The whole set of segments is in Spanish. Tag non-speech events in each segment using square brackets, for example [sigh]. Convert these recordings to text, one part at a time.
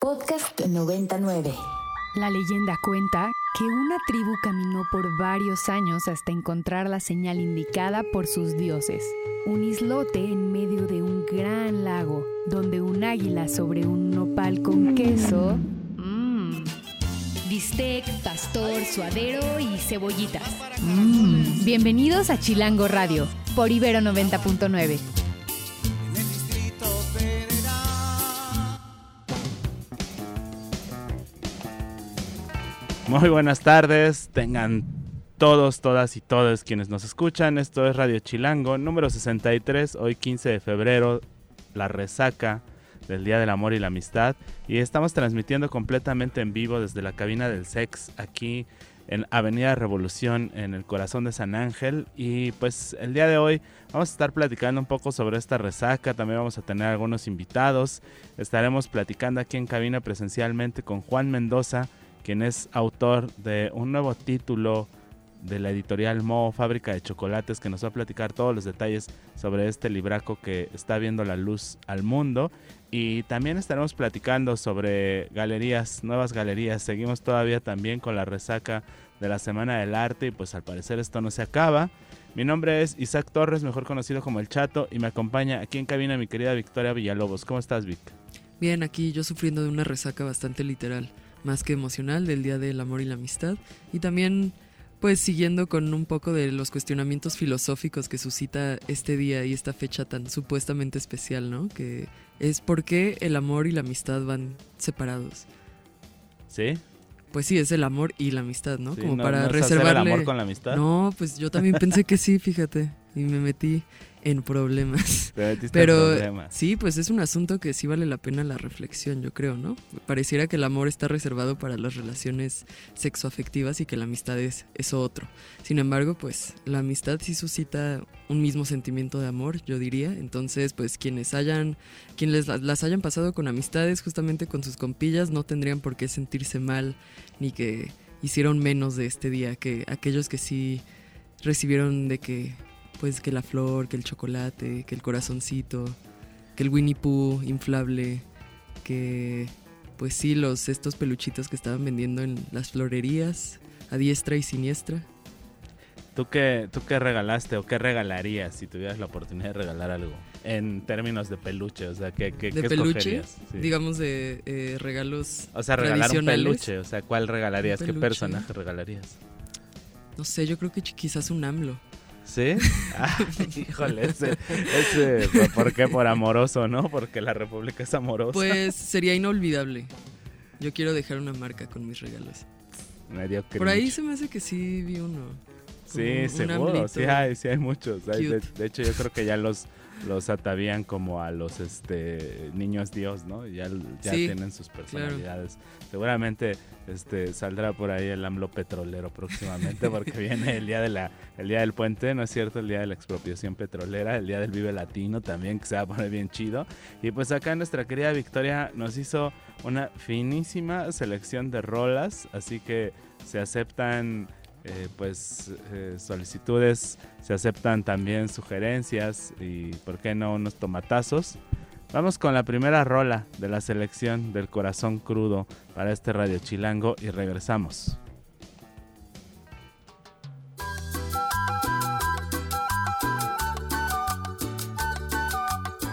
Podcast 99. La leyenda cuenta que una tribu caminó por varios años hasta encontrar la señal indicada por sus dioses. Un islote en medio de un gran lago, donde un águila sobre un nopal con queso... Mmm. Bistec, pastor, suadero y cebollitas. Mmm. Bienvenidos a Chilango Radio, por Ibero 90.9. Muy buenas tardes, tengan todos, todas y todos quienes nos escuchan. Esto es Radio Chilango, número 63, hoy 15 de febrero, la resaca del Día del Amor y la Amistad. Y estamos transmitiendo completamente en vivo desde la cabina del Sex aquí en Avenida Revolución, en el corazón de San Ángel. Y pues el día de hoy vamos a estar platicando un poco sobre esta resaca. También vamos a tener algunos invitados. Estaremos platicando aquí en cabina presencialmente con Juan Mendoza quien es autor de un nuevo título de la editorial Mo Fábrica de Chocolates, que nos va a platicar todos los detalles sobre este libraco que está viendo la luz al mundo. Y también estaremos platicando sobre galerías, nuevas galerías. Seguimos todavía también con la resaca de la Semana del Arte y pues al parecer esto no se acaba. Mi nombre es Isaac Torres, mejor conocido como El Chato, y me acompaña aquí en cabina mi querida Victoria Villalobos. ¿Cómo estás, Vic? Bien, aquí yo sufriendo de una resaca bastante literal más que emocional del Día del Amor y la Amistad. Y también, pues siguiendo con un poco de los cuestionamientos filosóficos que suscita este día y esta fecha tan supuestamente especial, ¿no? Que es por qué el amor y la amistad van separados. ¿Sí? Pues sí, es el amor y la amistad, ¿no? Como para reservarle... el amor con la amistad? No, pues yo también pensé que sí, fíjate. Y me metí en problemas. [laughs] Pero sí, pues es un asunto que sí vale la pena la reflexión, yo creo, ¿no? Pareciera que el amor está reservado para las relaciones sexoafectivas y que la amistad es eso otro. Sin embargo, pues la amistad sí suscita un mismo sentimiento de amor, yo diría. Entonces, pues quienes hayan, quienes las hayan pasado con amistades, justamente con sus compillas, no tendrían por qué sentirse mal ni que hicieron menos de este día que aquellos que sí recibieron de que pues que la flor, que el chocolate, que el corazoncito, que el Winnie Pooh inflable, que pues sí, los estos peluchitos que estaban vendiendo en las florerías a diestra y siniestra. ¿Tú qué, ¿Tú qué regalaste o qué regalarías si tuvieras la oportunidad de regalar algo? En términos de peluche, o sea, ¿qué, qué, ¿De peluche? Digamos de eh, regalos O sea, regalar un peluche, o sea, ¿cuál regalarías? ¿Qué personaje regalarías? No sé, yo creo que quizás un AMLO. ¿Sí? Ah, [laughs] híjole, ese, ¿por qué? Por amoroso, ¿no? Porque la República es amorosa. Pues sería inolvidable. Yo quiero dejar una marca con mis regalos. Medio Por ahí se me hace que sí vi uno. Sí, seguro, sí hay, sí hay muchos. de, hecho, yo creo que ya los los atavían como a los este niños dios, ¿no? Ya, ya tienen sus personalidades. Seguramente este saldrá por ahí el AMLO petrolero próximamente [laughs] porque viene el día de la el día del puente, ¿no es cierto? El día de la expropiación petrolera, el día del Vive Latino también que se va a poner bien chido. Y pues acá nuestra querida Victoria nos hizo una finísima selección de rolas, así que se aceptan eh, pues eh, solicitudes, se aceptan también sugerencias y por qué no unos tomatazos. Vamos con la primera rola de la selección del corazón crudo para este Radio Chilango y regresamos.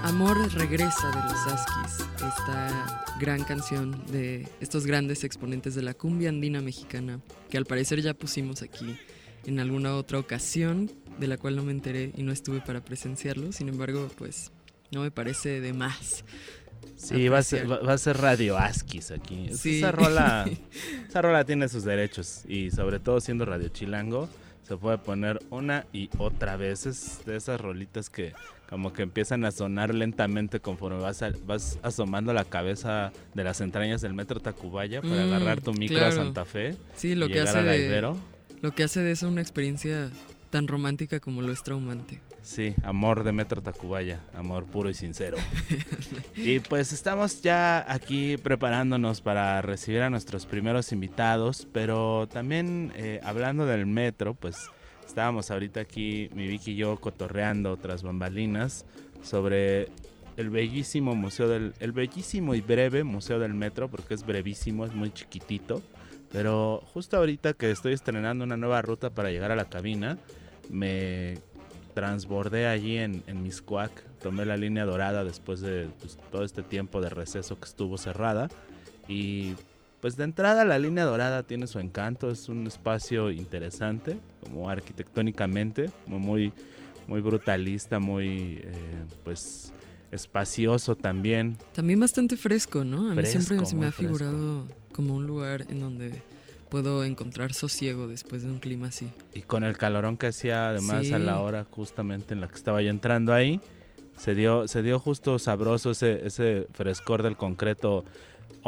Amor regresa de los Askis, esta gran canción de estos grandes exponentes de la cumbia andina mexicana, que al parecer ya pusimos aquí en alguna otra ocasión, de la cual no me enteré y no estuve para presenciarlo, sin embargo, pues no me parece de más. Sí, va a, ser, va a, ser, Radio Askis aquí. Esa, rola, [laughs] esa rola tiene sus derechos y sobre todo siendo Radio Chilango se puede poner una y otra vez. Es de esas rolitas que como que empiezan a sonar lentamente conforme vas, vas asomando la cabeza de las entrañas del metro Tacubaya para mm, agarrar tu micro a Santa Fe. Sí, lo que hace de, lo que hace de eso una experiencia tan romántica como lo es traumante. Sí, amor de Metro Tacubaya, amor puro y sincero. [laughs] y pues estamos ya aquí preparándonos para recibir a nuestros primeros invitados, pero también eh, hablando del metro, pues estábamos ahorita aquí, mi Vicky y yo, cotorreando otras bambalinas sobre el bellísimo museo del, el bellísimo y breve museo del metro, porque es brevísimo, es muy chiquitito. Pero justo ahorita que estoy estrenando una nueva ruta para llegar a la cabina, me transbordé allí en, en Miscuac, tomé la línea dorada después de pues, todo este tiempo de receso que estuvo cerrada y pues de entrada la línea dorada tiene su encanto, es un espacio interesante, como arquitectónicamente, muy, muy brutalista, muy eh, pues espacioso también. También bastante fresco, ¿no? A mí Fresco, siempre se me ha figurado como un lugar en donde puedo encontrar sosiego después de un clima así. Y con el calorón que hacía además Sí. a la hora justamente en la que estaba yo entrando ahí, se dio, se dio justo sabroso ese, ese frescor del concreto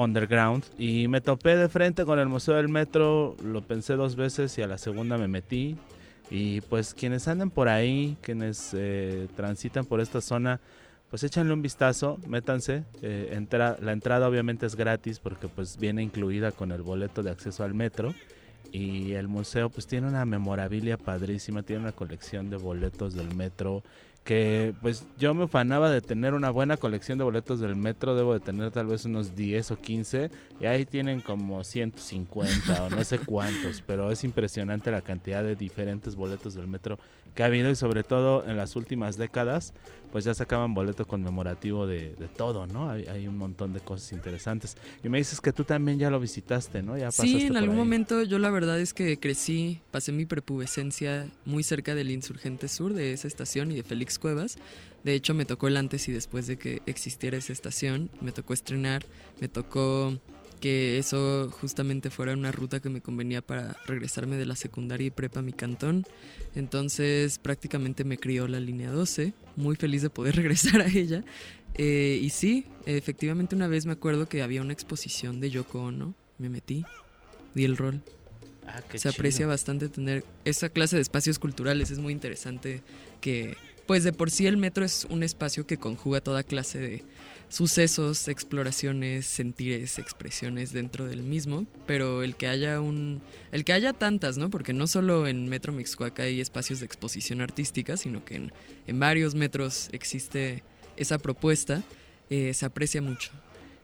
underground. Y me topé de frente con el Museo del Metro, lo pensé dos veces y a la segunda me metí. Y pues quienes anden por ahí, quienes eh, transitan por esta zona, pues échanle un vistazo, métanse, eh, entra- la entrada obviamente es gratis porque pues viene incluida con el boleto de acceso al metro. Y el museo pues tiene una memorabilia padrísima, tiene una colección de boletos del metro que pues yo me ufanaba de tener una buena colección de boletos del metro, debo de tener tal vez unos 10 o 15 y ahí tienen como 150 o no sé cuántos, [laughs] pero es impresionante la cantidad de diferentes boletos del metro que ha habido y sobre todo en las últimas décadas pues ya sacaban boleto conmemorativo de, de todo, ¿no? Hay, hay un montón de cosas interesantes. Y me dices que tú también ya lo visitaste, ¿no? Ya Sí, en algún ahí. momento yo la verdad es que crecí, pasé mi prepubescencia muy cerca del Insurgente Sur de esa estación y de Félix Cuevas. De hecho, me tocó el antes y después de que existiera esa estación. Me tocó estrenar, me tocó que eso justamente fuera una ruta que me convenía para regresarme de la secundaria y prepa a mi cantón. Entonces prácticamente me crió la línea 12, muy feliz de poder [laughs] regresar a ella. Eh, y sí, efectivamente una vez me acuerdo que había una exposición de Yoko Ono, me metí, di el rol. Ah, qué Se aprecia chido. bastante tener esa clase de espacios culturales, es muy interesante que, pues de por sí el metro es un espacio que conjuga toda clase de sucesos, exploraciones, sentires, expresiones dentro del mismo, pero el que haya un el que haya tantas, ¿no? Porque no solo en Metro Mixcoac hay espacios de exposición artística, sino que en, en varios metros existe esa propuesta, eh, se aprecia mucho.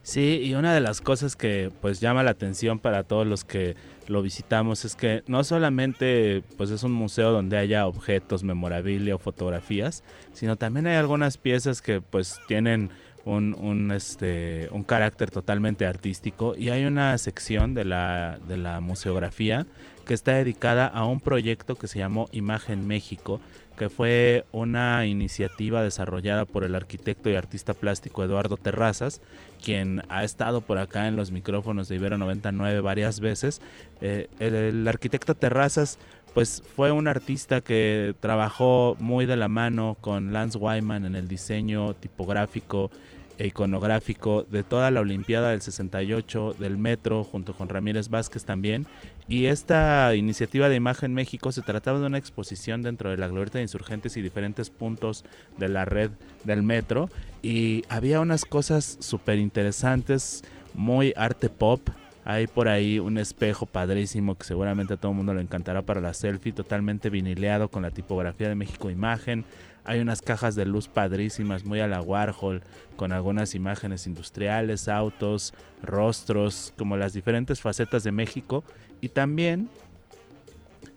Sí, y una de las cosas que pues llama la atención para todos los que lo visitamos es que no solamente pues es un museo donde haya objetos, memorabilia o fotografías, sino también hay algunas piezas que pues tienen un, un, este, un carácter totalmente artístico y hay una sección de la, de la museografía que está dedicada a un proyecto que se llamó Imagen México, que fue una iniciativa desarrollada por el arquitecto y artista plástico Eduardo Terrazas, quien ha estado por acá en los micrófonos de Ibero 99 varias veces. Eh, el, el arquitecto Terrazas pues fue un artista que trabajó muy de la mano con Lance Wyman en el diseño tipográfico iconográfico de toda la Olimpiada del 68 del Metro junto con Ramírez Vázquez también y esta iniciativa de Imagen México se trataba de una exposición dentro de la glorieta de insurgentes y diferentes puntos de la red del metro y había unas cosas súper interesantes, muy arte pop. Hay por ahí un espejo padrísimo que seguramente a todo el mundo le encantará para la selfie, totalmente vinileado con la tipografía de México Imagen. Hay unas cajas de luz padrísimas, muy a la Warhol, con algunas imágenes industriales, autos, rostros, como las diferentes facetas de México. Y también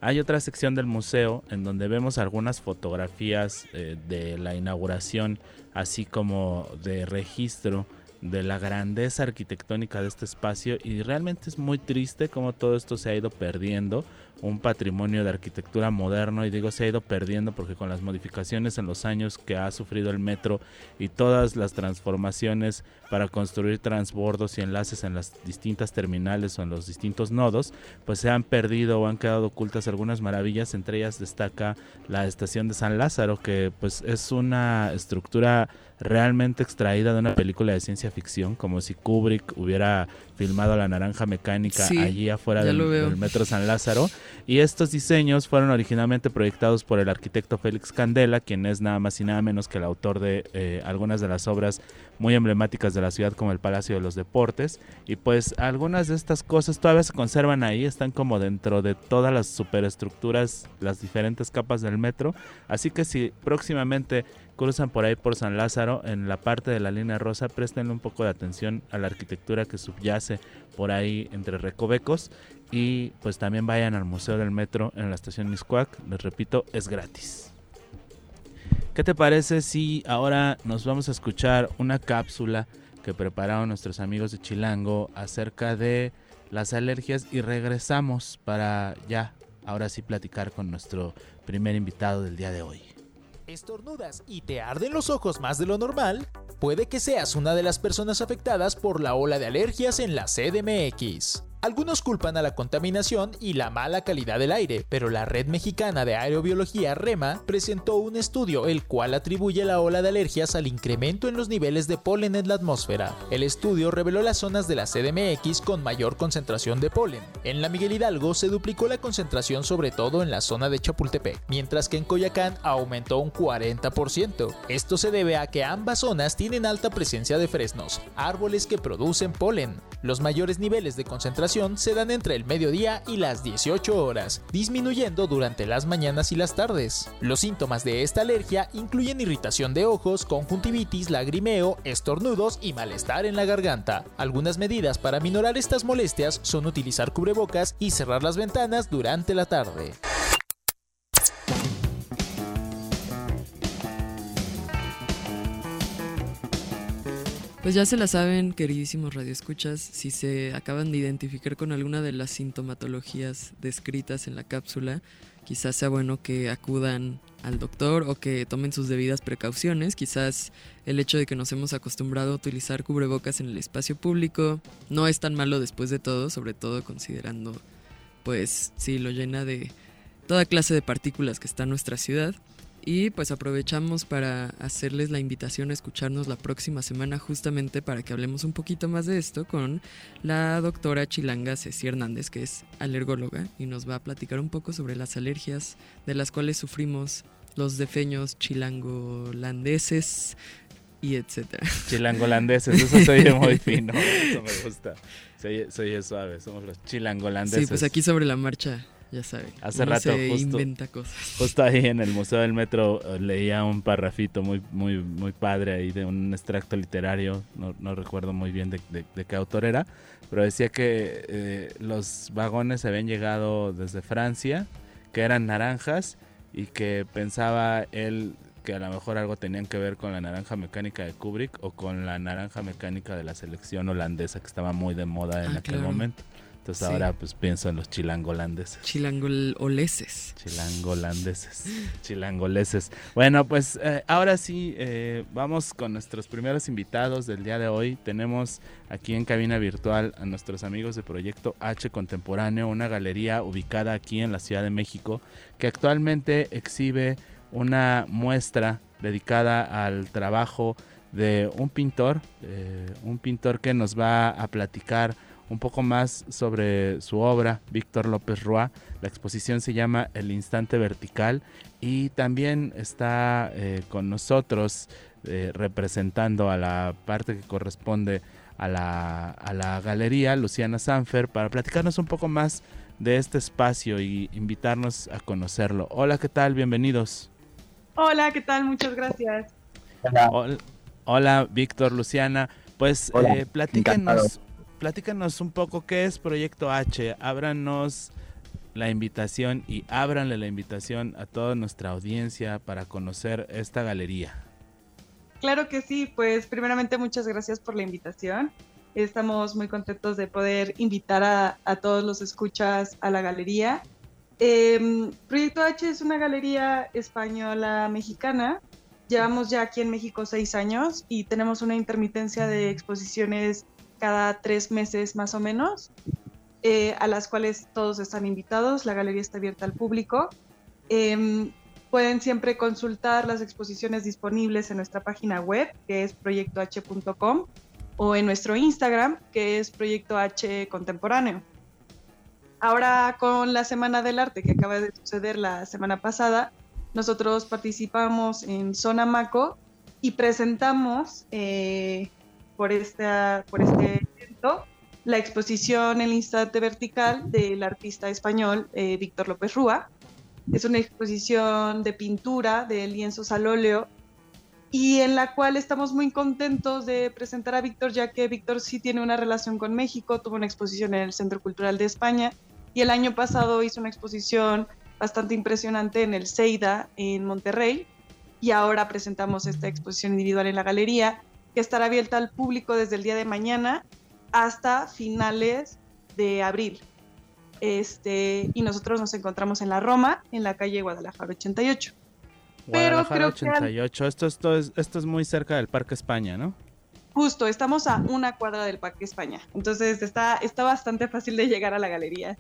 hay otra sección del museo en donde vemos algunas fotografías eh, de la inauguración, así como de registro de la grandeza arquitectónica de este espacio y realmente es muy triste cómo todo esto se ha ido perdiendo, un patrimonio de arquitectura moderno y digo se ha ido perdiendo porque con las modificaciones en los años que ha sufrido el metro y todas las transformaciones para construir transbordos y enlaces en las distintas terminales o en los distintos nodos, pues se han perdido o han quedado ocultas algunas maravillas, entre ellas destaca la estación de San Lázaro que pues es una estructura realmente extraída de una película de ciencia ficción, como si Kubrick hubiera filmado la naranja mecánica Sí, allí afuera del metro San Lázaro. Y estos diseños fueron originalmente proyectados por el arquitecto Félix Candela, quien es nada más y nada menos que el autor de eh, algunas de las obras muy emblemáticas de la ciudad como el Palacio de los Deportes. Y pues algunas de estas cosas todavía se conservan ahí, están como dentro de todas las superestructuras, las diferentes capas del metro. Así que si próximamente cruzan por ahí por San Lázaro, en la parte de la línea rosa, presten un poco de atención a la arquitectura que subyace por ahí entre recovecos y pues también vayan al Museo del Metro en la estación Miscuac, les repito, es gratis. ¿Qué te parece si ahora nos vamos a escuchar una cápsula que prepararon nuestros amigos de Chilango acerca de las alergias y regresamos para ya, ahora sí, platicar con nuestro primer invitado del día de hoy. ¿Estornudas y te arden los ojos más de lo normal? Puede que seas una de las personas afectadas por la ola de alergias en la CDMX. Algunos culpan a la contaminación y la mala calidad del aire, pero la Red Mexicana de Aerobiología REMA presentó un estudio el cual atribuye la ola de alergias al incremento en los niveles de polen en la atmósfera. El estudio reveló las zonas de la CDMX con mayor concentración de polen. En la Miguel Hidalgo se duplicó la concentración sobre todo en la zona de Chapultepec, mientras que en Coyacán aumentó un 40%. Esto se debe a que ambas zonas tienen alta presencia de fresnos, árboles que producen polen. Los mayores niveles de concentración se dan entre el mediodía y las 18 horas, disminuyendo durante las mañanas y las tardes. Los síntomas de esta alergia incluyen irritación de ojos, conjuntivitis, lagrimeo, estornudos y malestar en la garganta. Algunas medidas para minorar estas molestias son utilizar cubrebocas y cerrar las ventanas durante la tarde. Pues ya se la saben, queridísimos radioescuchas, si se acaban de identificar con alguna de las sintomatologías descritas en la cápsula, quizás sea bueno que acudan al doctor o que tomen sus debidas precauciones. Quizás el hecho de que nos hemos acostumbrado a utilizar cubrebocas en el espacio público no es tan malo después de todo, sobre todo considerando, pues, si lo llena de toda clase de partículas que está en nuestra ciudad. Y pues aprovechamos para hacerles la invitación a escucharnos la próxima semana justamente para que hablemos un poquito más de esto con la doctora chilanga Ceci Hernández, que es alergóloga y nos va a platicar un poco sobre las alergias de las cuales sufrimos los defeños chilangolandeses y etcétera. Chilangolandeses, eso se oye muy [laughs] fino, eso me gusta. Se oye, suave, somos los chilangolandeses. Sí, pues aquí sobre la marcha ya sabe. Hace rato justo, justo ahí en el Museo del Metro eh, leía un parrafito muy, muy, muy padre ahí de un extracto literario, no, no recuerdo muy bien de, de, qué autor era, pero decía que eh, los vagones habían llegado desde Francia, que eran naranjas y que pensaba él que a lo mejor algo tenían que ver con la naranja mecánica de Kubrick o con la naranja mecánica de la selección holandesa que estaba muy de moda en ah, aquel momento. Entonces ahora pues pienso en los chilangolandeses. Chilangoleses. Chilangolandeses. Chilangoleses. Bueno, pues eh, ahora sí, eh, vamos con nuestros primeros invitados del día de hoy. Tenemos aquí en cabina virtual a nuestros amigos de Proyecto H Contemporáneo, una galería ubicada aquí en la Ciudad de México, que actualmente exhibe una muestra dedicada al trabajo de un pintor, eh, un pintor que nos va a platicar un poco más sobre su obra, Víctor López Roa. La exposición se llama El Instante Vertical y también está eh, con nosotros eh, representando a la parte que corresponde a la, a la galería, Luciana Sanfer, para platicarnos un poco más de este espacio y invitarnos a conocerlo. Hola, ¿qué tal? Bienvenidos. Hola, ¿qué tal? Muchas gracias. Hola, Víctor, Luciana. Pues eh, platícanos platícanos un poco qué es Proyecto H. Ábranos la invitación y ábranle la invitación a toda nuestra audiencia para conocer esta galería. Claro que sí, pues primeramente muchas gracias por la invitación. Estamos muy contentos de poder invitar a, todos los escuchas a la galería. Em, Proyecto H es una galería española mexicana. Llevamos ya aquí en México seis años y tenemos una intermitencia de exposiciones cada tres meses más o menos, eh, a las cuales todos están invitados. La galería está abierta al público. Em, pueden siempre consultar las exposiciones disponibles en nuestra página web, que es proyectoh.com, o en nuestro Instagram, que es Proyecto Contemporáneo. Ahora con la Semana del Arte que acaba de suceder la semana pasada, nosotros participamos en Zona Maco y presentamos eh, por, esta, por este evento la exposición El Instante Vertical del artista español eh, Víctor López Rúa. Es una exposición de pintura de lienzos al óleo y en la cual estamos muy contentos de presentar a Víctor, ya que Víctor sí tiene una relación con México, tuvo una exposición en el Centro Cultural de España y el año pasado hizo una exposición bastante impresionante en el Seida en Monterrey y ahora presentamos esta exposición individual en la galería que estará abierta al público desde el día de mañana hasta finales de abril. Este, y nosotros nos encontramos en la Roma, en la calle Guadalajara 88. Pero creo 88. Esto, esto, es, esto es muy cerca del Parque España, ¿no? Justo, estamos a una cuadra del Parque España. Entonces está, está bastante fácil de llegar a la galería.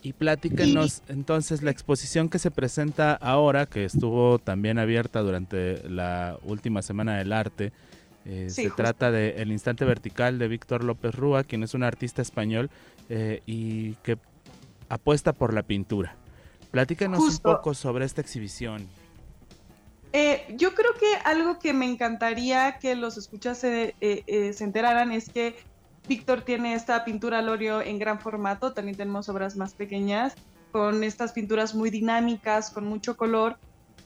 Y platíquenos entonces la exposición que se presenta ahora, que estuvo también abierta durante la última semana del arte. Eh, se trata de El Instante Vertical de Víctor López Rúa, quien es un artista español eh, y que apuesta por la pintura. Platícanos un poco sobre esta exhibición. Eh, yo creo que algo que me encantaría que los escuchas se, se enteraran es que Víctor tiene esta pintura al óleo en gran formato, también tenemos obras más pequeñas, con estas pinturas muy dinámicas, con mucho color,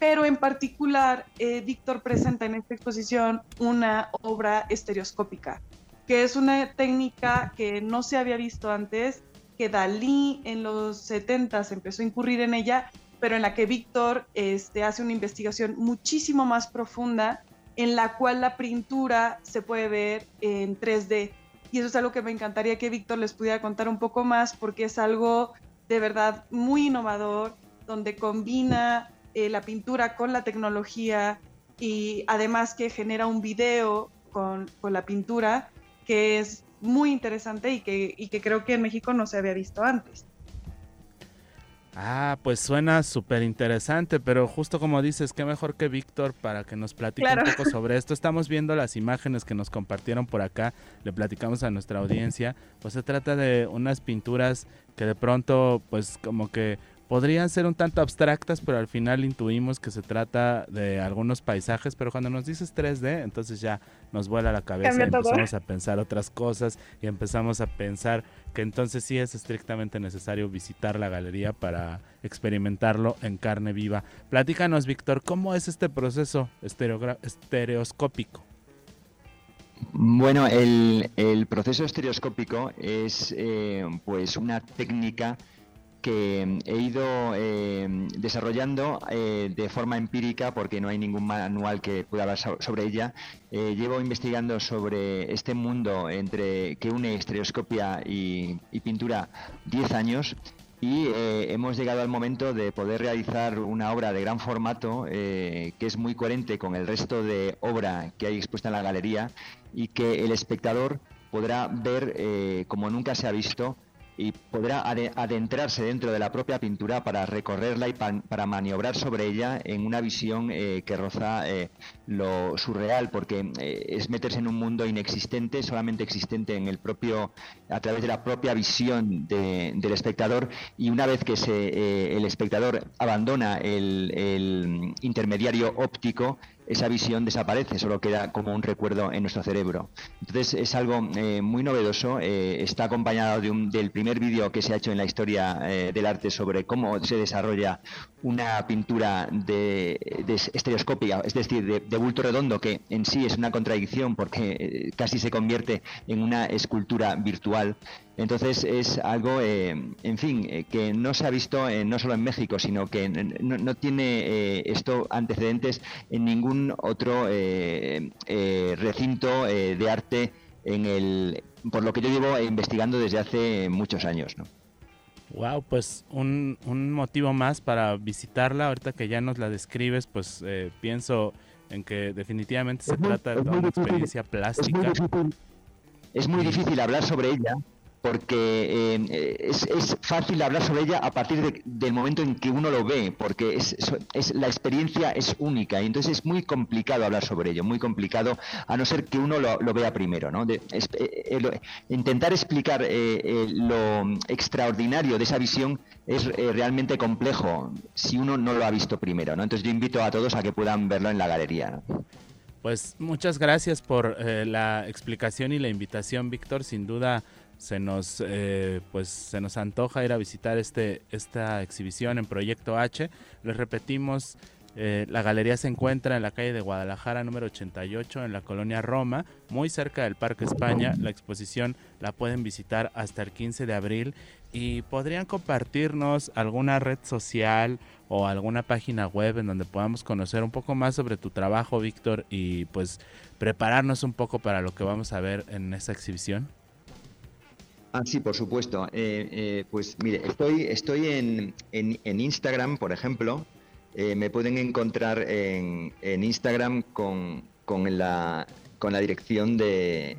pero en particular eh, Víctor presenta en esta exposición una obra estereoscópica, que es una técnica que no se había visto antes, que Dalí en los 70 empezó a incurrir en ella, pero en la que Víctor este, hace una investigación muchísimo más profunda, en la cual la pintura se puede ver en 3D y eso es algo que me encantaría que Víctor les pudiera contar un poco más porque es algo de verdad muy innovador, donde combina eh, la pintura con la tecnología y además que genera un video con, con la pintura que es muy interesante y que, y que creo que en México no se había visto antes. Ah, pues suena súper interesante, pero justo como dices, qué mejor que Víctor para que nos platique un poco sobre esto. Estamos viendo las imágenes que nos compartieron por acá, le platicamos a nuestra audiencia. Pues se trata de unas pinturas que de pronto, pues como que podrían ser un tanto abstractas, pero al final intuimos que se trata de algunos paisajes, pero cuando nos dices 3D, entonces ya nos vuela la cabeza y empezamos a pensar otras cosas y empezamos a pensar que entonces sí es estrictamente necesario visitar la galería para experimentarlo en carne viva. Platícanos, Víctor, ¿cómo es este proceso estereoscópico? Bueno, el, proceso estereoscópico es eh, pues una técnica que he ido eh, desarrollando eh, de forma empírica porque no hay ningún manual que pueda hablar sobre ella. Eh, llevo investigando sobre este mundo entre que une estereoscopia y, pintura 10 años y hemos llegado al momento de poder realizar una obra de gran formato que es muy coherente con el resto de obra que hay expuesta en la galería y que el espectador podrá ver como nunca se ha visto y podrá adentrarse dentro de la propia pintura para recorrerla y para maniobrar sobre ella en una visión eh, que roza eh, lo surreal, porque eh, es meterse en un mundo inexistente, solamente existente en el propio, a través de la propia visión del espectador, y una vez que se, el espectador abandona el intermediario óptico, esa visión desaparece, solo queda como un recuerdo en nuestro cerebro. Entonces es algo eh, muy novedoso, eh, está acompañado de un, del primer vídeo que se ha hecho en la historia eh, del arte sobre cómo se desarrolla una pintura de, estereoscópica, es decir, de, bulto redondo, que en sí es una contradicción porque casi se convierte en una escultura virtual. Entonces es algo, en fin, que no se ha visto no solo en México, sino que no, tiene esto antecedentes en ningún otro eh, eh, recinto eh, de arte en el, por lo que yo llevo investigando desde hace muchos años. ¿no? Wow, pues un, un, motivo más para visitarla. Ahorita que ya nos la describes, pues pienso en que definitivamente se trata de una experiencia plástica. Es muy difícil hablar sobre ella porque eh, es, fácil hablar sobre ella a partir del momento en que uno lo ve, porque es, la experiencia es única y entonces es muy complicado hablar sobre ello, muy complicado, a no ser que uno lo, vea primero. ¿no? Eh, eh, intentar explicar lo extraordinario de esa visión es realmente complejo si uno no lo ha visto primero. ¿no? Entonces yo invito a todos a que puedan verlo en la galería. Pues muchas gracias por la explicación y la invitación, Víctor. Sin duda se nos eh, pues se nos antoja ir a visitar este esta exhibición en Proyecto H. Les repetimos Eh, la galería se encuentra en la calle de Guadalajara número 88 en la colonia Roma, muy cerca del Parque España. La exposición la pueden visitar hasta el 15 de abril y podrían compartirnos alguna red social o alguna página web en donde podamos conocer un poco más sobre tu trabajo, Víctor, y pues prepararnos un poco para lo que vamos a ver en esa exhibición. Ah, sí, por supuesto. Eh, eh, pues mire, estoy, estoy en, en Instagram, por ejemplo, eh, me pueden encontrar en, Instagram con, con, la, con la dirección de,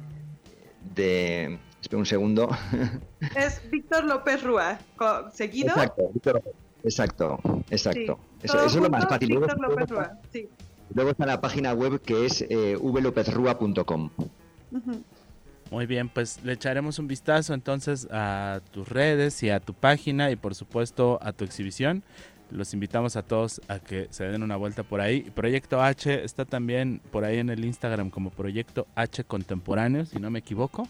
de... Espera un segundo. [laughs] Es Víctor López Rúa, seguido. Exacto, exacto, exacto. Eso, es lo más fácil. Víctor López Rúa, sí. Luego está la página web que es eh, vlopezrua.com. Muy bien, pues le echaremos un vistazo entonces a tus redes y a tu página y por supuesto a tu exhibición. Los invitamos a todos a que se den una vuelta por ahí. Proyecto H está también por ahí en el Instagram como Proyecto H Contemporáneo, si no me equivoco.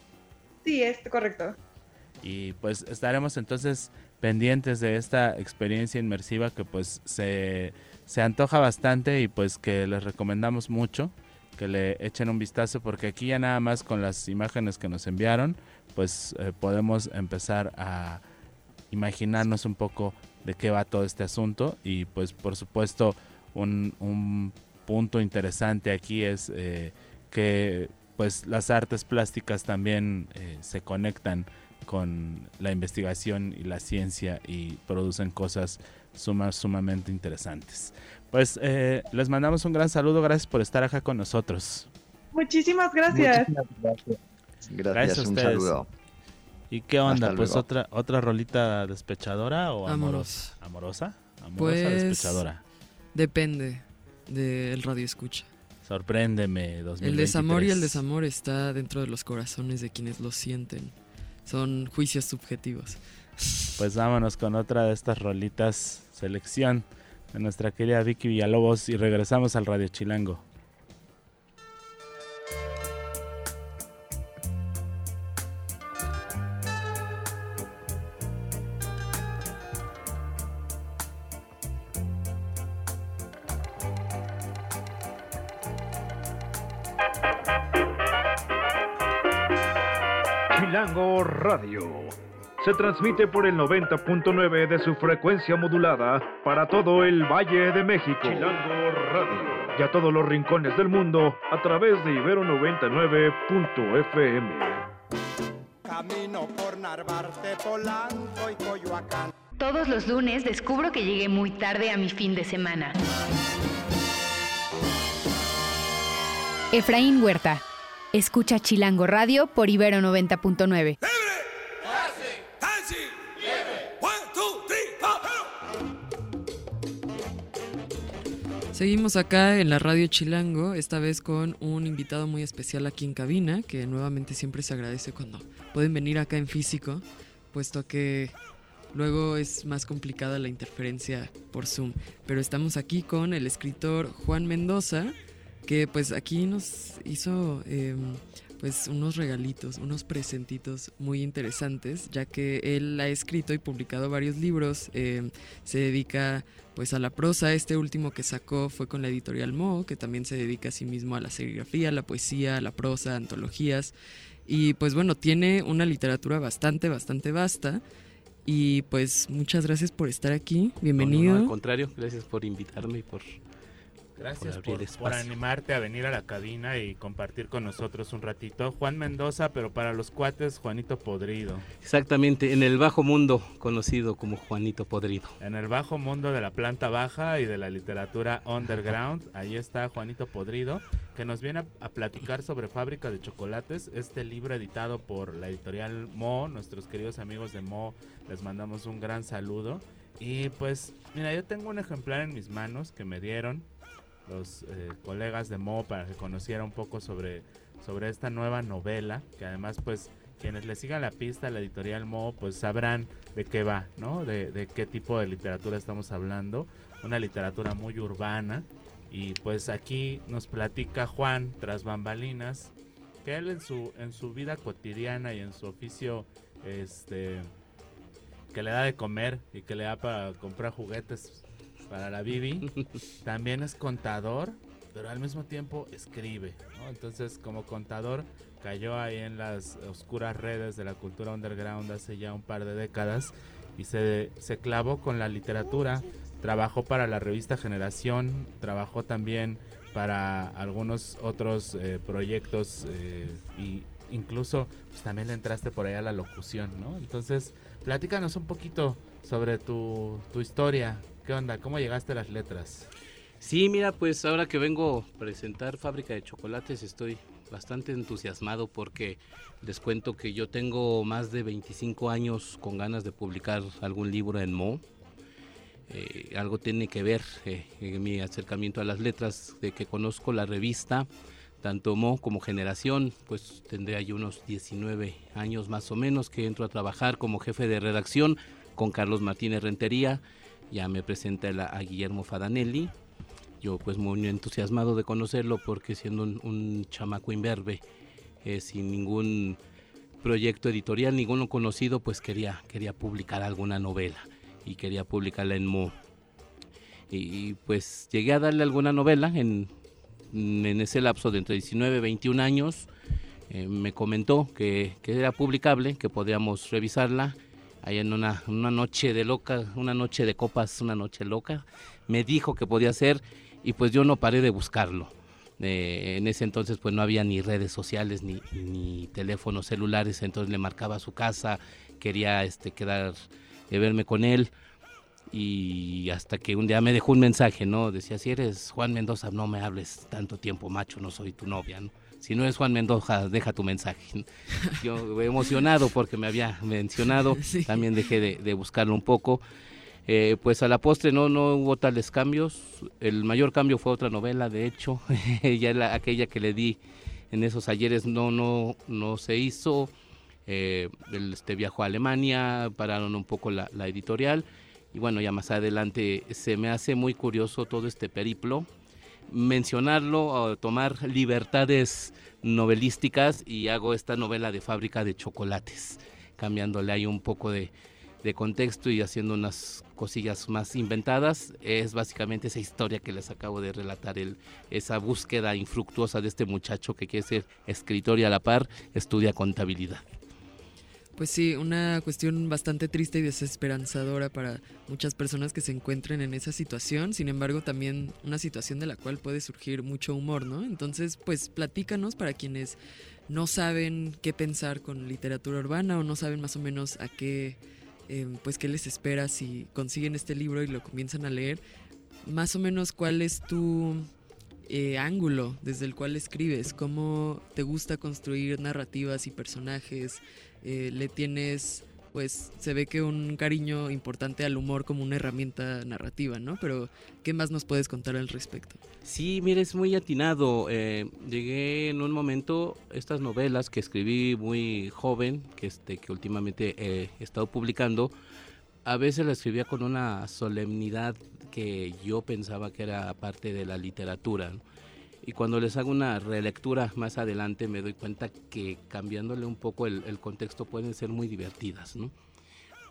Sí, es correcto. Y pues estaremos entonces pendientes de esta experiencia inmersiva que pues se, se antoja bastante y pues que les recomendamos mucho que le echen un vistazo porque aquí ya nada más con las imágenes que nos enviaron pues eh, podemos empezar a imaginarnos un poco de qué va todo este asunto y pues por supuesto un, un punto interesante aquí es eh, que pues las artes plásticas también eh, se conectan con la investigación y la ciencia y producen cosas sumamente interesantes. Pues eh, les mandamos un gran saludo, gracias por estar acá con nosotros. Muchísimas gracias. gracias. Gracias, un saludo. ¿Y qué onda? Pues otra otra rolita despechadora o amorosa? ¿Amorosa? ¿Amorosa pues, despechadora? Depende del radio escucha. Sorpréndeme, 2023. El desamor y el desamor está dentro de los corazones de quienes lo sienten. Son juicios subjetivos. Pues vámonos con otra de estas rolitas selección de nuestra querida Vicky Villalobos y regresamos al Radio Chilango. Se transmite por el 90.9 de su frecuencia modulada para todo el Valle de México. Chilango Radio. Y a todos los rincones del mundo a través de Ibero 99.fm. Camino por Narvarte, Polanco y Coyoacán. Todos los lunes descubro que llegué muy tarde a mi fin de semana. Efraín Huerta. Escucha Chilango Radio por Ibero 90.9. Seguimos acá en la radio Chilango, esta vez con un invitado muy especial aquí en cabina, que nuevamente siempre se agradece cuando pueden venir acá en físico, puesto que luego es más complicada la interferencia por Zoom. Pero estamos aquí con el escritor Juan Mendoza, que pues aquí nos hizo em, pues unos regalitos, unos presentitos muy interesantes, ya que él ha escrito y publicado varios libros, em, se dedica pues a la prosa, este último que sacó fue con la editorial Mo, que también se dedica a sí mismo a la serigrafía, la poesía, la prosa, antologías, y pues bueno, tiene una literatura bastante, bastante vasta. Y pues muchas gracias por estar aquí. Bienvenido. al contrario, gracias por invitarme y por Gracias por, animarte a venir a la cabina y compartir con nosotros un ratito. Juan Mendoza, pero para los cuates, Juanito Podrido. Exactamente, en el bajo mundo, conocido como Juanito Podrido. En el bajo mundo de la planta baja y de la literatura underground, ahí está Juanito Podrido, que nos viene a, a platicar sobre Fábrica de Chocolates, este libro editado por la editorial Mo, nuestros queridos amigos de Mo, les mandamos un gran saludo. Y pues, mira, yo tengo un ejemplar en mis manos que me dieron los eh, colegas de Mo para que conociera un poco sobre, sobre esta nueva novela, que además pues quienes le sigan la pista a la editorial Mo pues sabrán de qué va, ¿no? De, de qué tipo de literatura estamos hablando, una literatura muy urbana y pues aquí nos platica Juan tras bambalinas que él en su en su vida cotidiana y en su oficio este que le da de comer y que le da para comprar juguetes para la Bibi. También es contador, pero al mismo tiempo escribe. Entonces, como contador, cayó ahí en las oscuras redes de la cultura underground hace ya un par de décadas y se, se clavó con la literatura. Trabajó para la revista Generación, trabajó también para algunos otros eh, proyectos eh, y incluso pues, también le entraste por ahí a la locución, ¿no? Entonces, platícanos un poquito sobre tu, tu historia. ¿Qué onda? ¿Cómo llegaste a las letras? Sí, mira, pues ahora que vengo a presentar Fábrica de Chocolates estoy bastante entusiasmado porque les cuento que yo tengo más de 25 años con ganas de publicar algún libro en Mo. Eh, algo tiene que ver eh, en mi acercamiento a las letras, de que conozco la revista, tanto Mo como Generación, pues tendré ahí unos 19 años más o menos que entro a trabajar como jefe de redacción con Carlos Martínez Rentería, ya me presenta a Guillermo Fadanelli, yo pues muy entusiasmado de conocerlo porque siendo un, chamaco imberbe, eh, sin ningún proyecto editorial, ninguno conocido, pues quería, quería publicar alguna novela y quería publicarla en Mo. Y, pues llegué a darle alguna novela en, en ese lapso de entre 19 y 21 años. Eh, me comentó que, que, era publicable, que podíamos revisarla. Ahí en una, una noche de loca, una noche de copas, una noche loca, me dijo que podía ser y pues yo no paré de buscarlo. Eh, en ese entonces pues no había ni redes sociales ni, ni, teléfonos celulares, entonces le marcaba su casa, quería este, quedar, de verme con él y hasta que un día me dejó un mensaje, ¿no? Decía, si eres Juan Mendoza, no me hables tanto tiempo, macho, no soy tu novia, ¿no? Si no eres Juan Mendoza, deja tu mensaje. Yo emocionado porque me había mencionado, [laughs] también dejé de, de buscarlo un poco eh, pues a la postre no, no hubo tales cambios. El mayor cambio fue otra novela, de hecho, [laughs] ya la, aquella que le di en esos ayeres no, no, no se hizo. Eh, este viajó a Alemania, pararon un poco la, editorial y bueno, ya más adelante se me hace muy curioso todo este periplo, mencionarlo, tomar libertades novelísticas y hago esta novela de fábrica de chocolates, cambiándole ahí un poco de, de contexto y haciendo unas cosillas más inventadas. Es básicamente esa historia que les acabo de relatar, el, esa búsqueda infructuosa de este muchacho que quiere ser escritor y a la par estudia contabilidad. Pues sí, una cuestión bastante triste y desesperanzadora para muchas personas que se encuentren en esa situación, sin embargo también una situación de la cual puede surgir mucho humor, ¿no? Entonces, pues platícanos para quienes no saben qué pensar con literatura urbana o no saben más o menos a qué Em, pues qué les espera si consiguen este libro y lo comienzan a leer, más o menos cuál es tu eh, ángulo desde el cual escribes, cómo te gusta construir narrativas y personajes, eh, le tienes pues se ve que un cariño importante al humor como una herramienta narrativa, ¿no? Pero, ¿qué más nos puedes contar al respecto? Sí, mire, es muy atinado. Eh, llegué en un momento, estas novelas que escribí muy joven, que, este, que últimamente he estado publicando, a veces las escribía con una solemnidad que yo pensaba que era parte de la literatura, y cuando les hago una relectura más adelante me doy cuenta que cambiándole un poco el, contexto pueden ser muy divertidas, ¿no?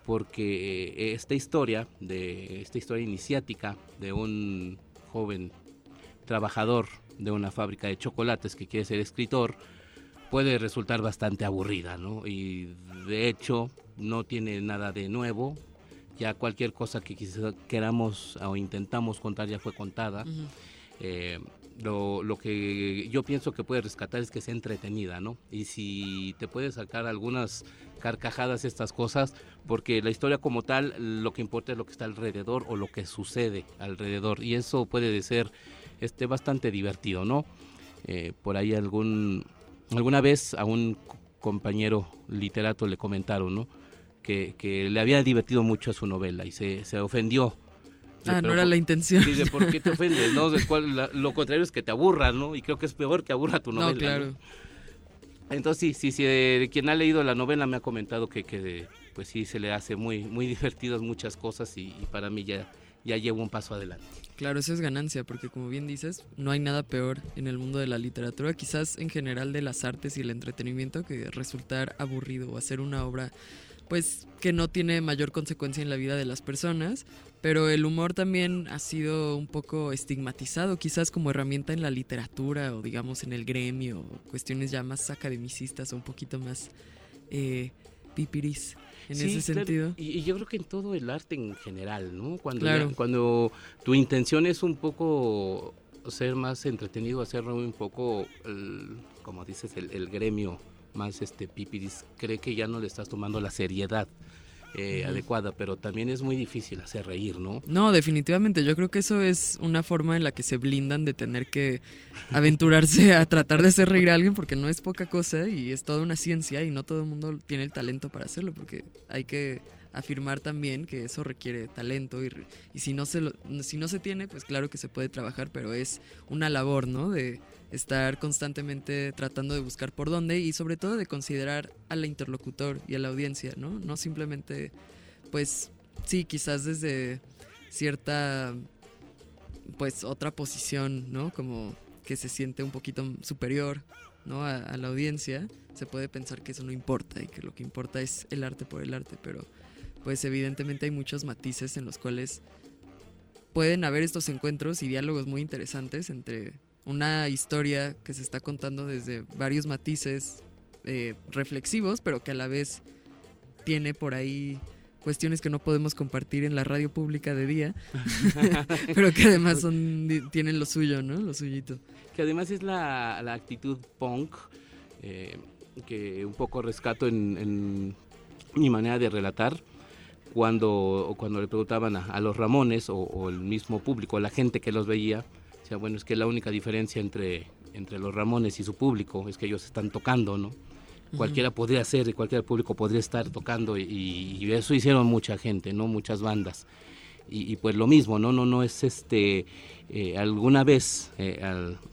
Porque eh, esta historia, de esta historia iniciática de un joven trabajador de una fábrica de chocolates que quiere ser escritor, puede resultar bastante aburrida, ¿no? Y de hecho no tiene nada de nuevo, ya cualquier cosa que queramos o intentamos contar ya fue contada lo, lo, que yo pienso que puede rescatar es que sea entretenida, ¿no? Y si te puede sacar algunas carcajadas estas cosas, porque la historia como tal, lo que importa es lo que está alrededor o lo que sucede alrededor, y eso puede ser este, bastante divertido, ¿no? Eh, por ahí algún, alguna vez a un compañero literato le comentaron, ¿no? Que, que le había divertido mucho su novela y se, se ofendió Ah, no era la intención. Dice, ¿por qué te [laughs] ofendes? No? lo contrario es que te aburras, ¿no? Y creo que es peor que aburra tu novela. No, claro. Entonces sí, sí, sí, eh, quien ha leído la novela me ha comentado que, que pues sí se le hace muy, muy divertidas muchas cosas y, para mí ya, ya llevo un paso adelante. Claro, eso es ganancia, porque como bien dices, no hay nada peor en el mundo de la literatura, quizás en general de las artes y el entretenimiento, que resultar aburrido o hacer una obra pues que no tiene mayor consecuencia en la vida de las personas, pero el humor también ha sido un poco estigmatizado, quizás como herramienta en la literatura o digamos en el gremio, cuestiones ya más academicistas o un poquito más eh, pipiris en ese sentido. Y, yo creo que en todo el arte en general, ¿no? Cuando, cuando tu intención es un poco ser más entretenido, hacerlo un poco, como dices, el, el gremio más este pipiris, cree que ya no le estás tomando la seriedad eh, adecuada, pero también es muy difícil hacer reír, ¿no? No, definitivamente. Yo creo que eso es una forma en la que se blindan de tener que aventurarse a tratar de hacer reír a alguien porque no es poca cosa y es toda una ciencia y no todo el mundo tiene el talento para hacerlo porque hay que afirmar también que eso requiere talento y, y si no se lo, si no se tiene, pues claro que se puede trabajar, pero es una labor, ¿no? De estar constantemente tratando de buscar por dónde y sobre todo de considerar al interlocutor y a la audiencia, ¿no? No simplemente, pues sí, quizás desde cierta, pues otra posición, ¿no? Como que se siente un poquito superior, ¿no? A, a la audiencia, se puede pensar que eso no importa y que lo que importa es el arte por el arte, pero pues evidentemente hay muchos matices en los cuales pueden haber estos encuentros y diálogos muy interesantes entre una historia que se está contando desde varios matices eh, reflexivos, pero que a la vez tiene por ahí cuestiones que no podemos compartir en la radio pública de día, [laughs] pero que además son, tienen lo suyo, ¿no? Lo suyito. Que además es la, actitud punk, eh, que un poco rescato en, mi manera de relatar, cuando, cuando le preguntaban a, los Ramones o, o, el mismo público, la gente que los veía, bueno, es que la única diferencia entre, entre los Ramones y su público es que ellos están tocando, ¿no? Cualquiera podría ser, cualquier público podría estar tocando y, eso hicieron mucha gente, ¿no? Muchas bandas. Y, pues lo mismo, ¿no? No, no es este, eh, alguna vez eh,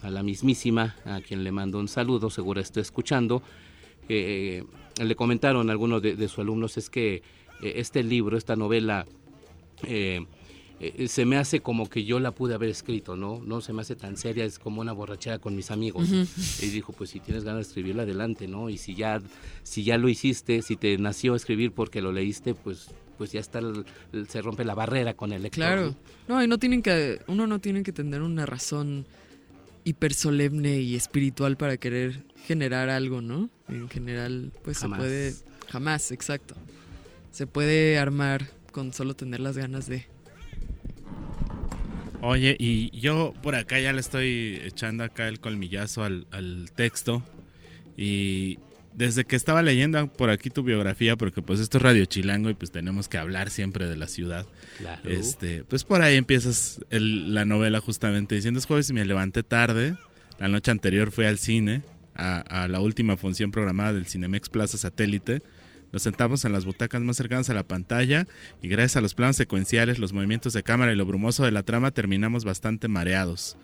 a la mismísima, a quien le mando un saludo, seguro estoy escuchando, eh, le comentaron algunos de, de, sus alumnos es que este libro, esta novela, eh, se me hace como que yo la pude haber escrito, ¿no? No se me hace tan seria, es como una borrachera con mis amigos. Y dijo, pues si tienes ganas de escribirla, adelante, ¿no? Y si ya, si ya lo hiciste, si te nació escribir porque lo leíste, pues pues ya está se rompe la barrera con el lector. Claro. No, y no tienen que uno no tiene que tener una razón hiper solemne y espiritual para querer generar algo, ¿no? En general, pues se puede jamás, exacto. Se puede armar con solo tener las ganas de Oye, y yo por acá ya le estoy echando acá el colmillazo al, texto. Y desde que estaba leyendo por aquí tu biografía, porque pues esto es Radio Chilango y pues tenemos que hablar siempre de la ciudad. Este, pues por ahí empiezas la novela justamente diciendo es jueves y me levanté tarde. La noche anterior fui al cine, a, a la última función programada del Cinemex Plaza Satélite. Nos sentamos en las butacas más cercanas a la pantalla y gracias a los planos secuenciales, los movimientos de cámara y lo brumoso de la trama terminamos bastante mareados.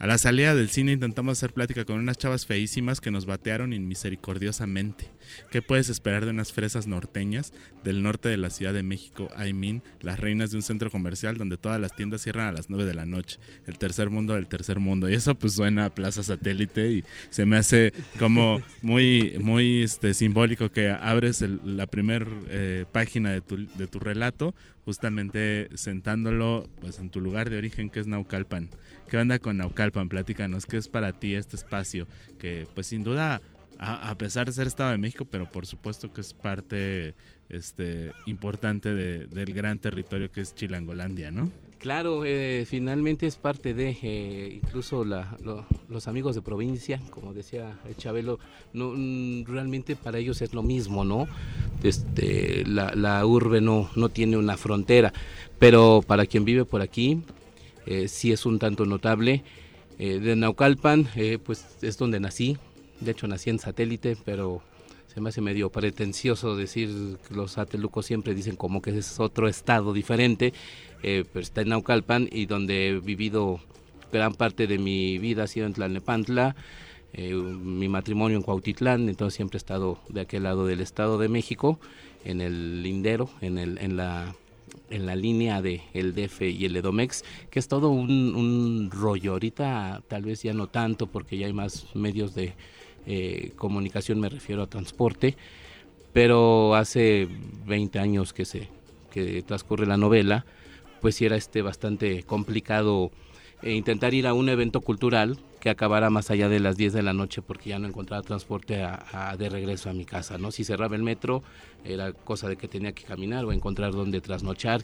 A la salida del cine intentamos hacer plática con unas chavas feísimas que nos batearon inmisericordiosamente. ¿Qué puedes esperar de unas fresas norteñas del norte de la Ciudad de México? I mean, las reinas de un centro comercial donde todas las tiendas cierran a las 9 de la noche. El tercer mundo del tercer mundo. Y eso pues suena a Plaza Satélite y se me hace como muy, muy este, simbólico que abres la primera eh, página de tu, de tu relato justamente sentándolo pues en tu lugar de origen que es Naucalpan. ¿Qué onda con Naucalpan? Platícanos, ¿qué es para ti este espacio? Que pues sin duda, a, pesar de ser Estado de México, pero por supuesto que es parte este, importante del gran territorio que es Chilangolandia, ¿no? Claro, eh, finalmente es parte de, eh, incluso los amigos de provincia, como decía Chabelo, no, mm, realmente para ellos es lo mismo, ¿no? Este, la, urbe no, no tiene una frontera, pero para quien vive por aquí, eh, sí es un tanto notable. de Naucalpan, pues es donde nací, de hecho nací en satélite, pero se me hace medio pretencioso decir que los satelucos siempre dicen como que es otro estado diferente, eh, pero está en Naucalpan y donde he vivido gran parte de mi vida ha sido en Tlalnepantla, eh, mi matrimonio en Cuautitlán, entonces siempre he estado de aquel lado del Estado de México, en el lindero, en, el, en la en la línea de el DF y el Edomex, que es todo un, un rollo. Ahorita tal vez ya no tanto porque ya hay más medios de, eh, comunicación me refiero a transporte, pero hace 20 años que se que transcurre la novela, pues sí era este bastante complicado eh, intentar ir a un evento cultural que acabara más allá de las 10 de la noche porque ya no encontraba transporte de regreso a mi casa, ¿no? Si cerraba el metro era cosa de que tenía que caminar o encontrar donde trasnochar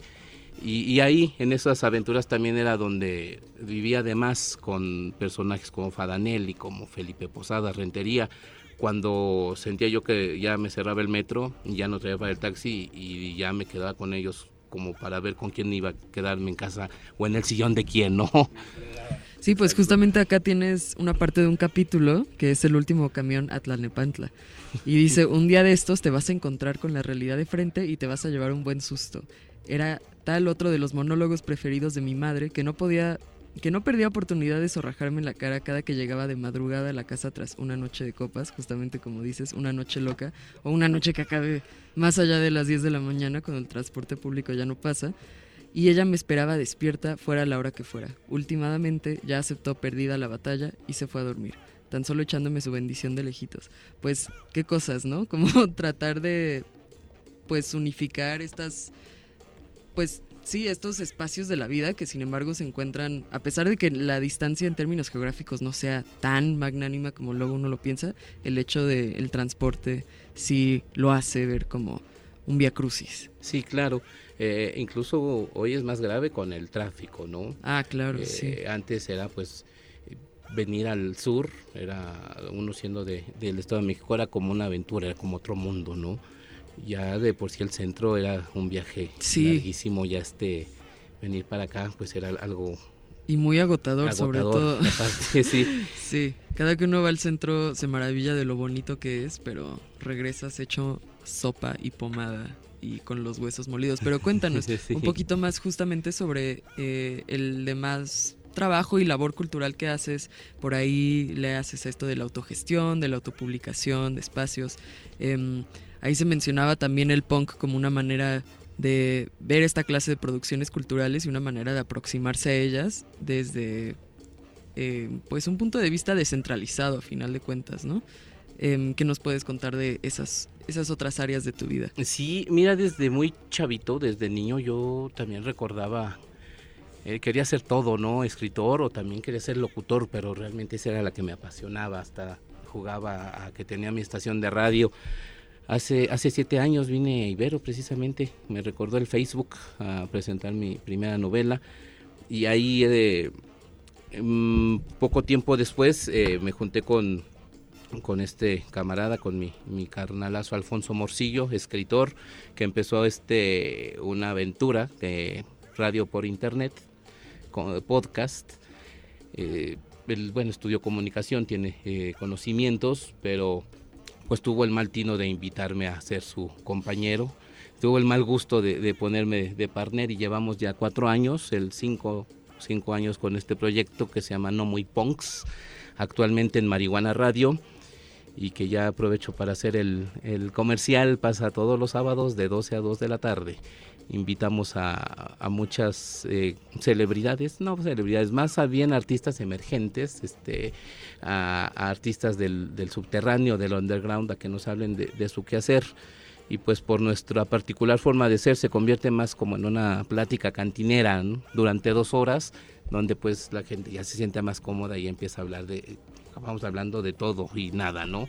y, ahí en esas aventuras también era donde vivía además con personajes como Fadanelli, como Felipe Posada, Rentería, cuando sentía yo que ya me cerraba el metro, ya no traía para el taxi y ya me quedaba con ellos como para ver con quién iba a quedarme en casa o en el sillón de quién, ¿no? Sí, pues justamente acá tienes una parte de un capítulo que es el último camión a Tlalnepantla. Y dice, un día de estos te vas a encontrar con la realidad de frente y te vas a llevar un buen susto. Era tal otro de los monólogos preferidos de mi madre que no podía que no perdía oportunidad de zorrajarme en la cara cada que llegaba de madrugada a la casa tras una noche de copas, justamente como dices, una noche loca, o una noche que acabe más allá de las 10 de la mañana cuando el transporte público ya no pasa, y ella me esperaba despierta fuera la hora que fuera. Últimamente ya aceptó perdida la batalla y se fue a dormir, tan solo echándome su bendición de lejitos. Pues qué cosas, ¿no? [laughs] Como tratar de pues unificar estas pues sí, estos espacios de la vida que sin embargo se encuentran, a pesar de que la distancia en términos geográficos no sea tan magnánima como luego uno lo piensa, el hecho del transporte sí lo hace ver como un via crucis. Sí, claro. Eh, incluso hoy es más grave con el tráfico, ¿no? Ah, claro, eh, sí. Antes era pues venir al sur, era uno siendo de, del Estado de México, era como una aventura, era como otro mundo, ¿no? Ya de por sí el centro era un viaje larguísimo, ya este venir para acá pues era algo y muy agotador, sobre todo. [laughs] sí. [laughs] sí, cada que uno va al centro se maravilla de lo bonito que es, pero regresas hecho sopa y pomada y con los huesos molidos. Pero cuéntanos [laughs] un poquito más justamente sobre eh, el demás trabajo y labor cultural que haces. Por ahí le haces esto de la autogestión, de la autopublicación, de espacios. Eh, Ahí se mencionaba también el punk como una manera de ver esta clase de producciones culturales y una manera de aproximarse a ellas desde eh, pues un punto de vista descentralizado a final de cuentas, ¿no? Eh, ¿Qué nos puedes contar de esas, esas otras áreas de tu vida? Sí, mira, desde muy chavito, desde niño yo también recordaba, eh, quería ser todo, ¿no? Escritor o también quería ser locutor, pero realmente esa era la que me apasionaba, hasta jugaba a que tenía mi estación de radio. Hace, hace siete años vine a Ibero precisamente, me recordó el Facebook a presentar mi primera novela y ahí eh, mm, poco tiempo después eh, me junté con, con este camarada, con mi, mi carnalazo Alfonso Morcillo, escritor, que empezó este una aventura de radio por internet, con podcast. Eh, él, bueno, estudió comunicación, tiene conocimientos, pero pues tuvo el mal tino de invitarme a ser su compañero. Tuvo el mal gusto de, ponerme de partner y llevamos ya cuatro años, el cinco, cinco años con este proyecto que se llama No Muy Punks, actualmente en Marihuana Radio y que ya aprovecho para hacer el, el comercial, pasa todos los sábados de 12 a 2 de la tarde invitamos a, muchas eh, celebridades, no celebridades, más bien artistas emergentes, este, a, artistas del, subterráneo, del underground, a que nos hablen de, su quehacer. Y pues por nuestra particular forma de ser se convierte más como en una plática cantinera durante dos horas, donde pues la gente ya se siente más cómoda y empieza a hablar de, vamos hablando de todo y nada, ¿no?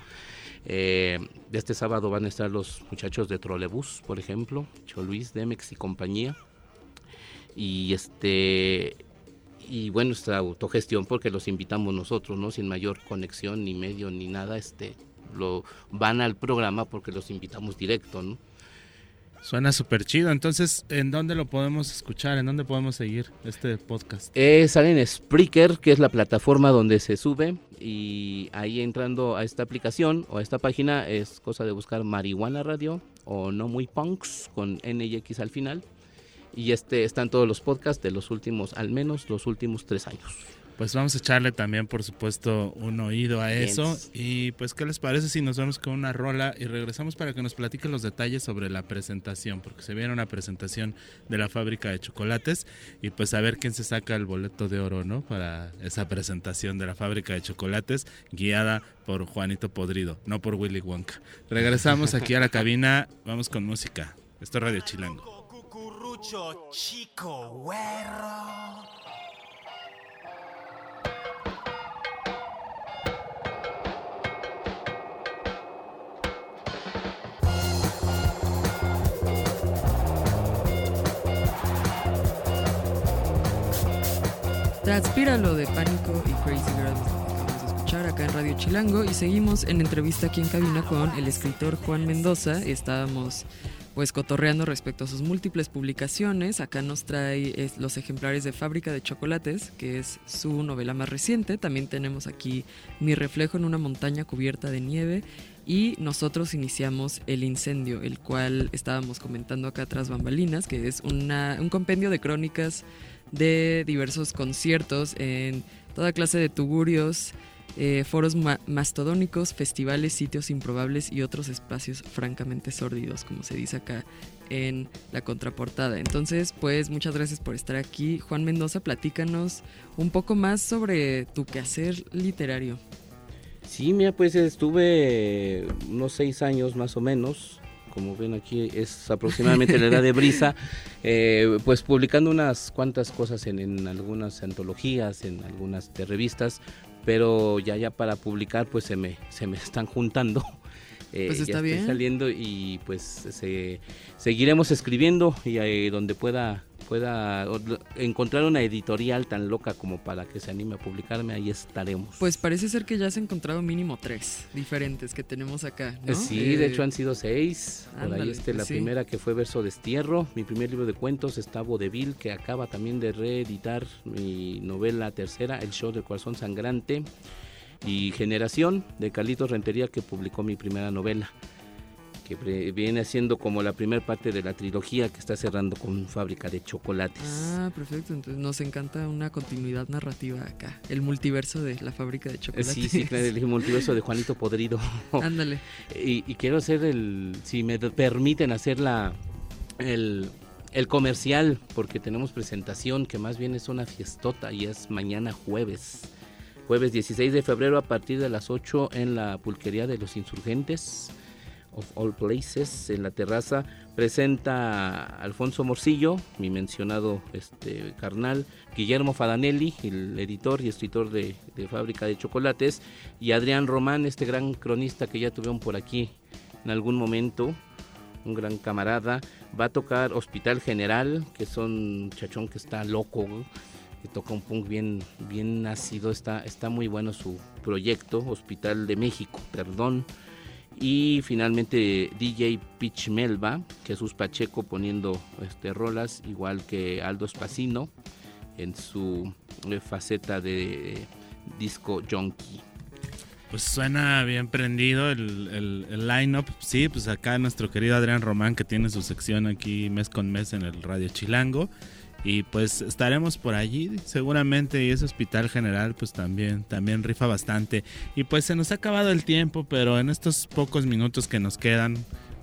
Eh, este sábado van a estar los muchachos de Trolebús, por ejemplo, Luis, Demex y compañía. Y este y bueno, nuestra autogestión porque los invitamos nosotros, ¿no? Sin mayor conexión ni medio ni nada, este lo van al programa porque los invitamos directo, ¿no? Suena súper chido. Entonces, ¿en dónde lo podemos escuchar? ¿En dónde podemos seguir este podcast? Eh, sale en Spreaker, que es la plataforma donde se sube. Y ahí entrando a esta aplicación o a esta página es cosa de buscar Marihuana Radio o No Muy Punks con NX al final. Y este están todos los podcasts de los últimos, al menos los últimos tres años. Pues vamos a echarle también, por supuesto, un oído a eso. Y pues, ¿qué les parece si nos vemos con una rola y regresamos para que nos platiquen los detalles sobre la presentación? Porque se viene una presentación de la fábrica de chocolates y pues a ver quién se saca el boleto de oro, ¿no? Para esa presentación de la fábrica de chocolates guiada por Juanito Podrido, no por Willy Wonka. Regresamos aquí a la cabina, vamos con música. Esto es Radio Chilango. chico, güero. Transpíralo de Pánico y Crazy Girl acabamos de escuchar acá en Radio Chilango y seguimos en entrevista aquí en cabina con el escritor Juan Mendoza. Estábamos pues cotorreando respecto a sus múltiples publicaciones. Acá nos trae los ejemplares de Fábrica de Chocolates, que es su novela más reciente. También tenemos aquí Mi reflejo en una montaña cubierta de nieve y nosotros iniciamos El Incendio, el cual estábamos comentando acá tras bambalinas, que es una, un compendio de crónicas de diversos conciertos en toda clase de tugurios, eh, foros mastodónicos, festivales, sitios improbables y otros espacios francamente sórdidos, como se dice acá en la contraportada. Entonces, pues muchas gracias por estar aquí. Juan Mendoza, platícanos un poco más sobre tu quehacer literario. Sí, mira, pues estuve unos seis años más o menos como ven aquí es aproximadamente la edad de Brisa, [laughs] eh, pues publicando unas cuantas cosas en, algunas antologías, en algunas de revistas, pero ya ya para publicar pues se me, se me están juntando. Eh, pues está bien. saliendo y pues se, seguiremos escribiendo y ahí donde pueda pueda encontrar una editorial tan loca como para que se anime a publicarme, ahí estaremos. Pues parece ser que ya has encontrado mínimo tres diferentes que tenemos acá, ¿no? Sí, de eh, hecho han sido seis. Por ahí este, la primera que fue Verso Destierro, mi primer libro de cuentos está Vodevil, que acaba también de reeditar mi novela tercera, El Show del Corazón Sangrante, y Generación, de Carlitos Rentería, que publicó mi primera novela que viene siendo como la primera parte de la trilogía que está cerrando con Fábrica de Chocolates. Ah, perfecto. Entonces nos encanta una continuidad narrativa acá. El multiverso de la Fábrica de Chocolates. Sí, sí, el [laughs] multiverso de Juanito Podrido. [laughs] Ándale. y, quiero hacer el, si me permiten hacer la, el, el comercial, porque tenemos presentación que más bien es una fiestota y es mañana jueves. Jueves 16 de febrero a partir de las 8 en la pulquería de los insurgentes of All Places en la terraza presenta Alfonso Morcillo, mi mencionado este carnal, Guillermo Fadanelli, el editor y escritor de, Fábrica de Chocolates, y Adrián Román, este gran cronista que ya tuvieron por aquí en algún momento, un gran camarada. Va a tocar Hospital General, que son chachón que está loco, que toca un punk bien, bien nacido, está, está muy bueno su proyecto, Hospital de México, perdón. Y finalmente DJ Pitch Melba, Jesús Pacheco poniendo este, rolas, igual que Aldo Spacino en su eh, faceta de disco junkie. Pues suena bien prendido el, el, el line-up. Sí, pues acá nuestro querido Adrián Román que tiene su sección aquí mes con mes en el Radio Chilango. Y pues estaremos por allí seguramente y ese hospital general pues también, también rifa bastante. Y pues se nos ha acabado el tiempo, pero en estos pocos minutos que nos quedan,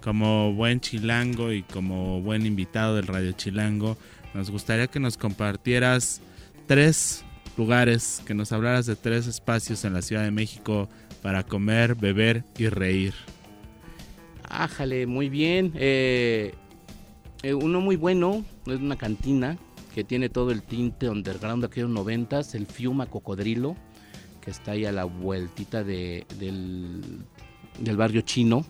como buen chilango y como buen invitado del Radio Chilango, nos gustaría que nos compartieras tres lugares, que nos hablaras de tres espacios en la Ciudad de México para comer, beber y reír. Ájale, muy bien. Eh, eh, uno muy bueno, es una cantina que tiene todo el tinte underground de aquellos noventas, el Fiuma Cocodrilo, que está ahí a la vueltita de, del, barrio chino.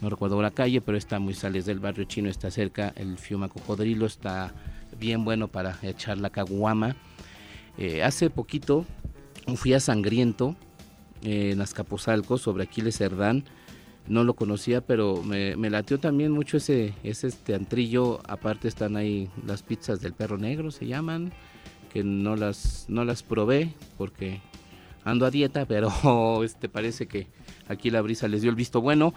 No recuerdo la calle, pero está muy sales del barrio chino, está cerca. El Fiuma Cocodrilo está bien bueno para echar la caguama. Eh, hace poquito fui a Sangriento, eh, en Azcapotzalco, sobre Aquiles Cerdán no lo conocía, pero me, me latió también mucho ese, ese este antrillo. Aparte están ahí las pizzas del perro negro, se llaman, que no las, no las probé porque ando a dieta, pero [laughs] este parece que aquí la brisa les dio el visto bueno.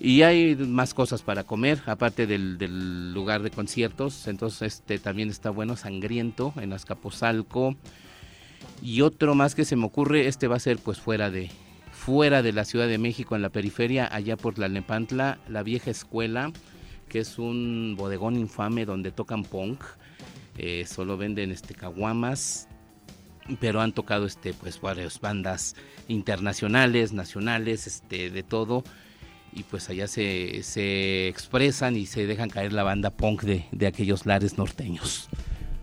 Y hay más cosas para comer, aparte del, del lugar de conciertos. Entonces este también está bueno, sangriento, en Azcapotzalco. Y otro más que se me ocurre, este va a ser pues fuera de, fuera de la Ciudad de México, en la periferia, allá por la Nepantla, la vieja escuela, que es un bodegón infame donde tocan punk. Eh, solo venden este caguamas, pero han tocado este pues varias bandas internacionales, nacionales, este de todo. y pues allá se, se expresan y se dejan caer la banda punk de, de aquellos lares norteños.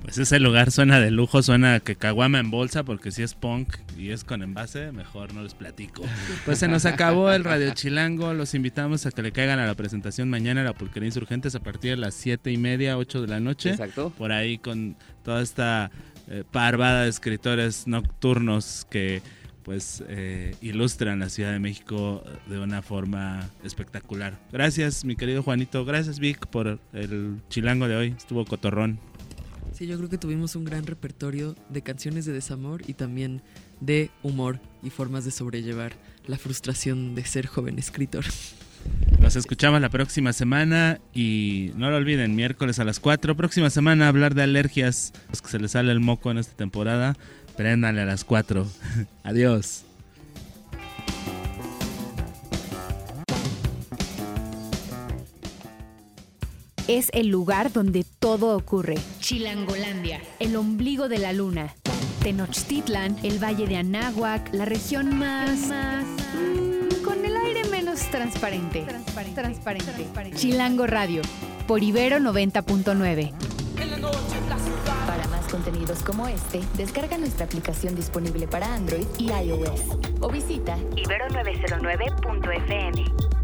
Pues ese lugar suena de lujo, suena que caguama en bolsa, porque si es punk y es con envase, mejor no les platico. Pues se nos acabó el Radio Chilango, los invitamos a que le caigan a la presentación mañana a la Pulquería Insurgentes a partir de las siete y media, 8 de la noche. Exacto. Por ahí con toda esta eh, parvada de escritores nocturnos que pues eh, ilustran la Ciudad de México de una forma espectacular. Gracias, mi querido Juanito. Gracias, Vic, por el chilango de hoy. Estuvo cotorrón. Sí, yo creo que tuvimos un gran repertorio de canciones de desamor y también de humor y formas de sobrellevar la frustración de ser joven escritor. Nos escuchamos la próxima semana y no lo olviden, miércoles a las 4. Próxima semana hablar de alergias, los que se les sale el moco en esta temporada. Préndale a las 4. [laughs] Adiós. Es el lugar donde todo ocurre. Chilangolandia, el ombligo de la luna. Tenochtitlan, el valle de Anáhuac, la región más... mm, con el aire menos transparente. Transparente. Chilango Radio, por Ibero 90.9. Para más contenidos como este, descarga nuestra aplicación disponible para Android y iOS o visita Ibero909.fm.